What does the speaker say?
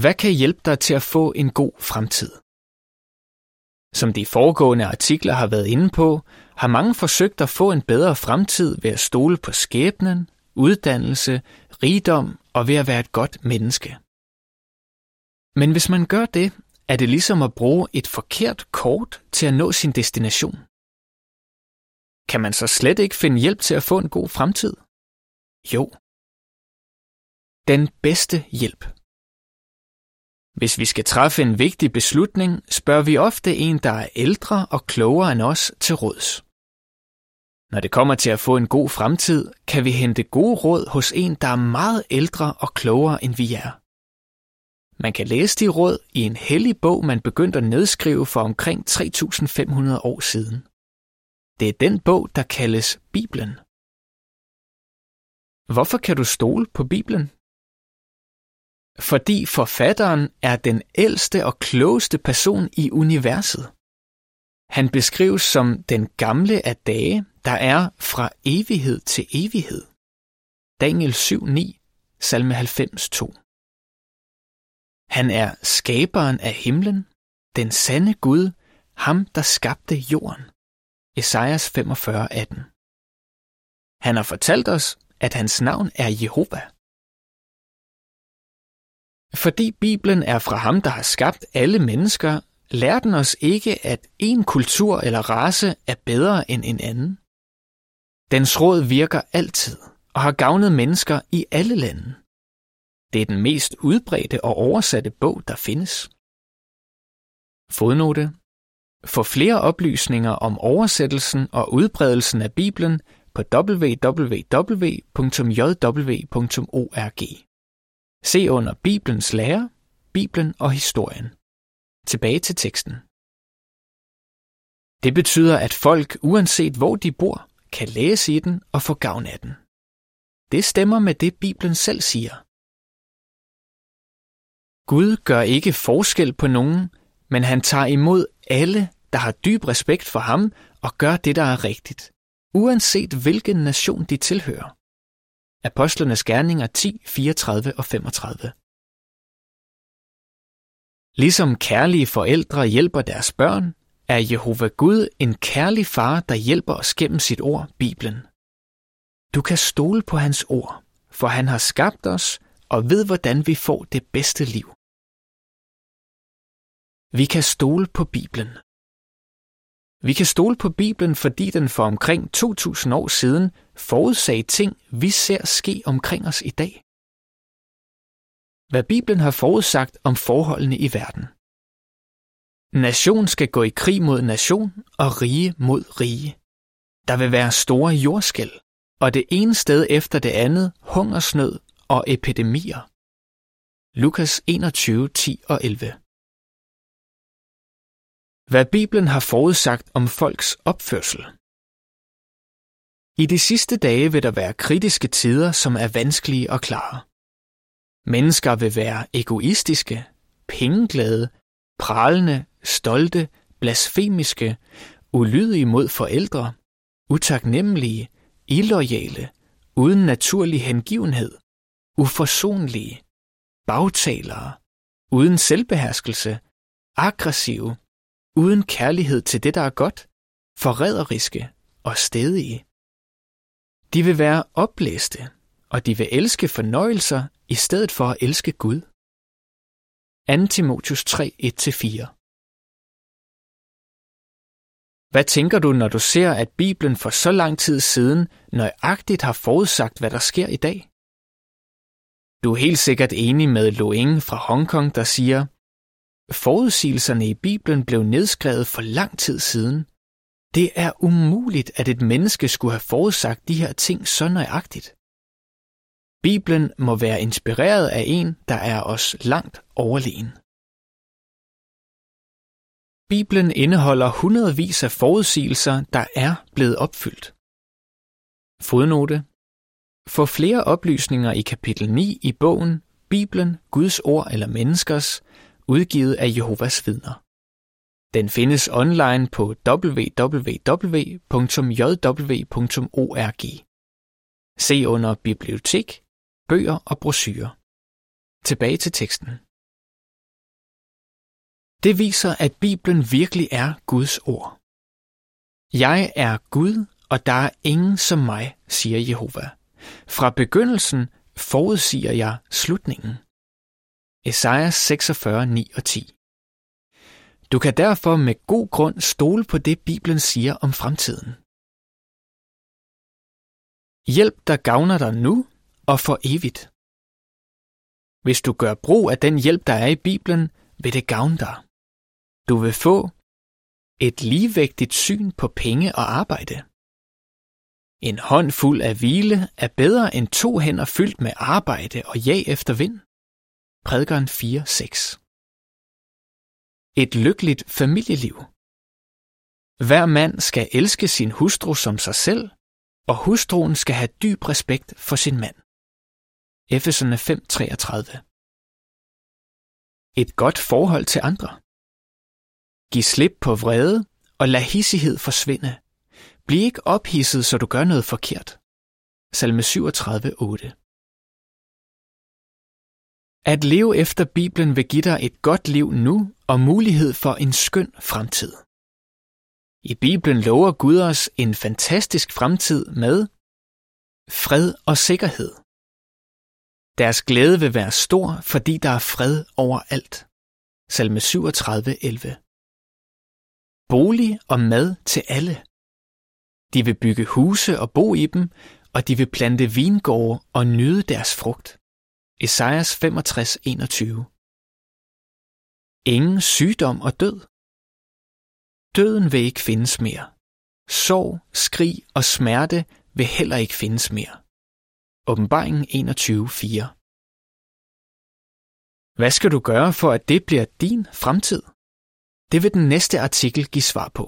Hvad kan hjælpe dig til at få en god fremtid? Som de foregående artikler har været inde på, har mange forsøgt at få en bedre fremtid ved at stole på skæbnen, uddannelse, rigdom og ved at være et godt menneske. Men hvis man gør det, er det ligesom at bruge et forkert kort til at nå sin destination. Kan man så slet ikke finde hjælp til at få en god fremtid? Jo. Den bedste hjælp. Hvis vi skal træffe en vigtig beslutning, spørger vi ofte en, der er ældre og klogere end os, til råds. Når det kommer til at få en god fremtid, kan vi hente gode råd hos en, der er meget ældre og klogere end vi er. Man kan læse de råd i en hellig bog, man begyndte at nedskrive for omkring 3.500 år siden. Det er den bog, der kaldes Bibelen. Hvorfor kan du stole på Bibelen? Fordi forfatteren er den ældste og klogeste person i universet. Han beskrives som den gamle af dage, der er fra evighed til evighed. Daniel 7:9, salme 90:2. Han er skaberen af himlen, den sande Gud, ham der skabte jorden. Esajas 45:18. Han har fortalt os, at hans navn er Jehova. Fordi Bibelen er fra ham, der har skabt alle mennesker, lærer den os ikke, at en kultur eller race er bedre end en anden. Dens råd virker altid og har gavnet mennesker i alle lande. Det er den mest udbredte og oversatte bog, der findes. Fodnote. For flere oplysninger om oversættelsen og udbredelsen af Bibelen på www.jw.org. Se under Bibelens lære, Bibelen og historien. Tilbage til teksten. Det betyder, at folk, uanset hvor de bor, kan læse i den og få gavn af den. Det stemmer med det, Bibelen selv siger. Gud gør ikke forskel på nogen, men han tager imod alle, der har dyb respekt for ham og gør det, der er rigtigt, uanset hvilken nation de tilhører. Apostlenes Gerninger 10, 34 og 35 Ligesom kærlige forældre hjælper deres børn, er Jehova Gud en kærlig far, der hjælper os gennem sit ord, Bibelen. Du kan stole på hans ord, for han har skabt os og ved, hvordan vi får det bedste liv. Vi kan stole på Bibelen. Vi kan stole på Bibelen, fordi den for omkring 2000 år siden forudsagde ting, vi ser ske omkring os i dag. Hvad Bibelen har forudsagt om forholdene i verden. Nation skal gå i krig mod nation og rige mod rige. Der vil være store jordskæl, og det ene sted efter det andet hungersnød og epidemier. Lukas 21, 10 og 11 hvad Bibelen har forudsagt om folks opførsel. I de sidste dage vil der være kritiske tider, som er vanskelige og klare. Mennesker vil være egoistiske, pengeglade, pralende, stolte, blasfemiske, ulydige mod forældre, utaknemmelige, illoyale, uden naturlig hengivenhed, uforsonlige, bagtalere, uden selvbeherskelse, aggressive, uden kærlighed til det, der er godt, forræderiske og stedige. De vil være oplæste, og de vil elske fornøjelser i stedet for at elske Gud. 2. Timotius 3, 1-4 Hvad tænker du, når du ser, at Bibelen for så lang tid siden nøjagtigt har forudsagt, hvad der sker i dag? Du er helt sikkert enig med Loing fra Hongkong, der siger, Forudsigelserne i Bibelen blev nedskrevet for lang tid siden. Det er umuligt, at et menneske skulle have forudsagt de her ting så nøjagtigt. Bibelen må være inspireret af en, der er os langt overlegen. Bibelen indeholder hundredvis af forudsigelser, der er blevet opfyldt. Fodnote. For flere oplysninger i kapitel 9 i bogen Bibelen, Guds ord eller menneskers, udgivet af Jehovas vidner. Den findes online på www.jw.org. Se under bibliotek, bøger og brochurer. Tilbage til teksten. Det viser, at Bibelen virkelig er Guds ord. Jeg er Gud, og der er ingen som mig, siger Jehova. Fra begyndelsen forudsiger jeg slutningen. Esajas 46, 9 og 10 Du kan derfor med god grund stole på det, Bibelen siger om fremtiden. Hjælp, der gavner dig nu og for evigt. Hvis du gør brug af den hjælp, der er i Bibelen, vil det gavne dig. Du vil få et ligevægtigt syn på penge og arbejde. En hånd fuld af hvile er bedre end to hænder fyldt med arbejde og jag efter vind. Prædikeren 4.6 Et lykkeligt familieliv. Hver mand skal elske sin hustru som sig selv, og hustruen skal have dyb respekt for sin mand. Efeserne 5.33 Et godt forhold til andre. Giv slip på vrede og lad hissighed forsvinde. Bliv ikke ophidset, så du gør noget forkert. Salme 37.8 at leve efter Bibelen vil give dig et godt liv nu og mulighed for en skøn fremtid. I Bibelen lover Gud os en fantastisk fremtid med fred og sikkerhed. Deres glæde vil være stor, fordi der er fred overalt. Salme 37:11. Bolig og mad til alle. De vil bygge huse og bo i dem, og de vil plante vingårde og nyde deres frugt. Esajas 65:21. Ingen sygdom og død. Døden vil ikke findes mere. Sorg, skrig og smerte vil heller ikke findes mere. Åbenbaringen 21.4 Hvad skal du gøre for, at det bliver din fremtid? Det vil den næste artikel give svar på.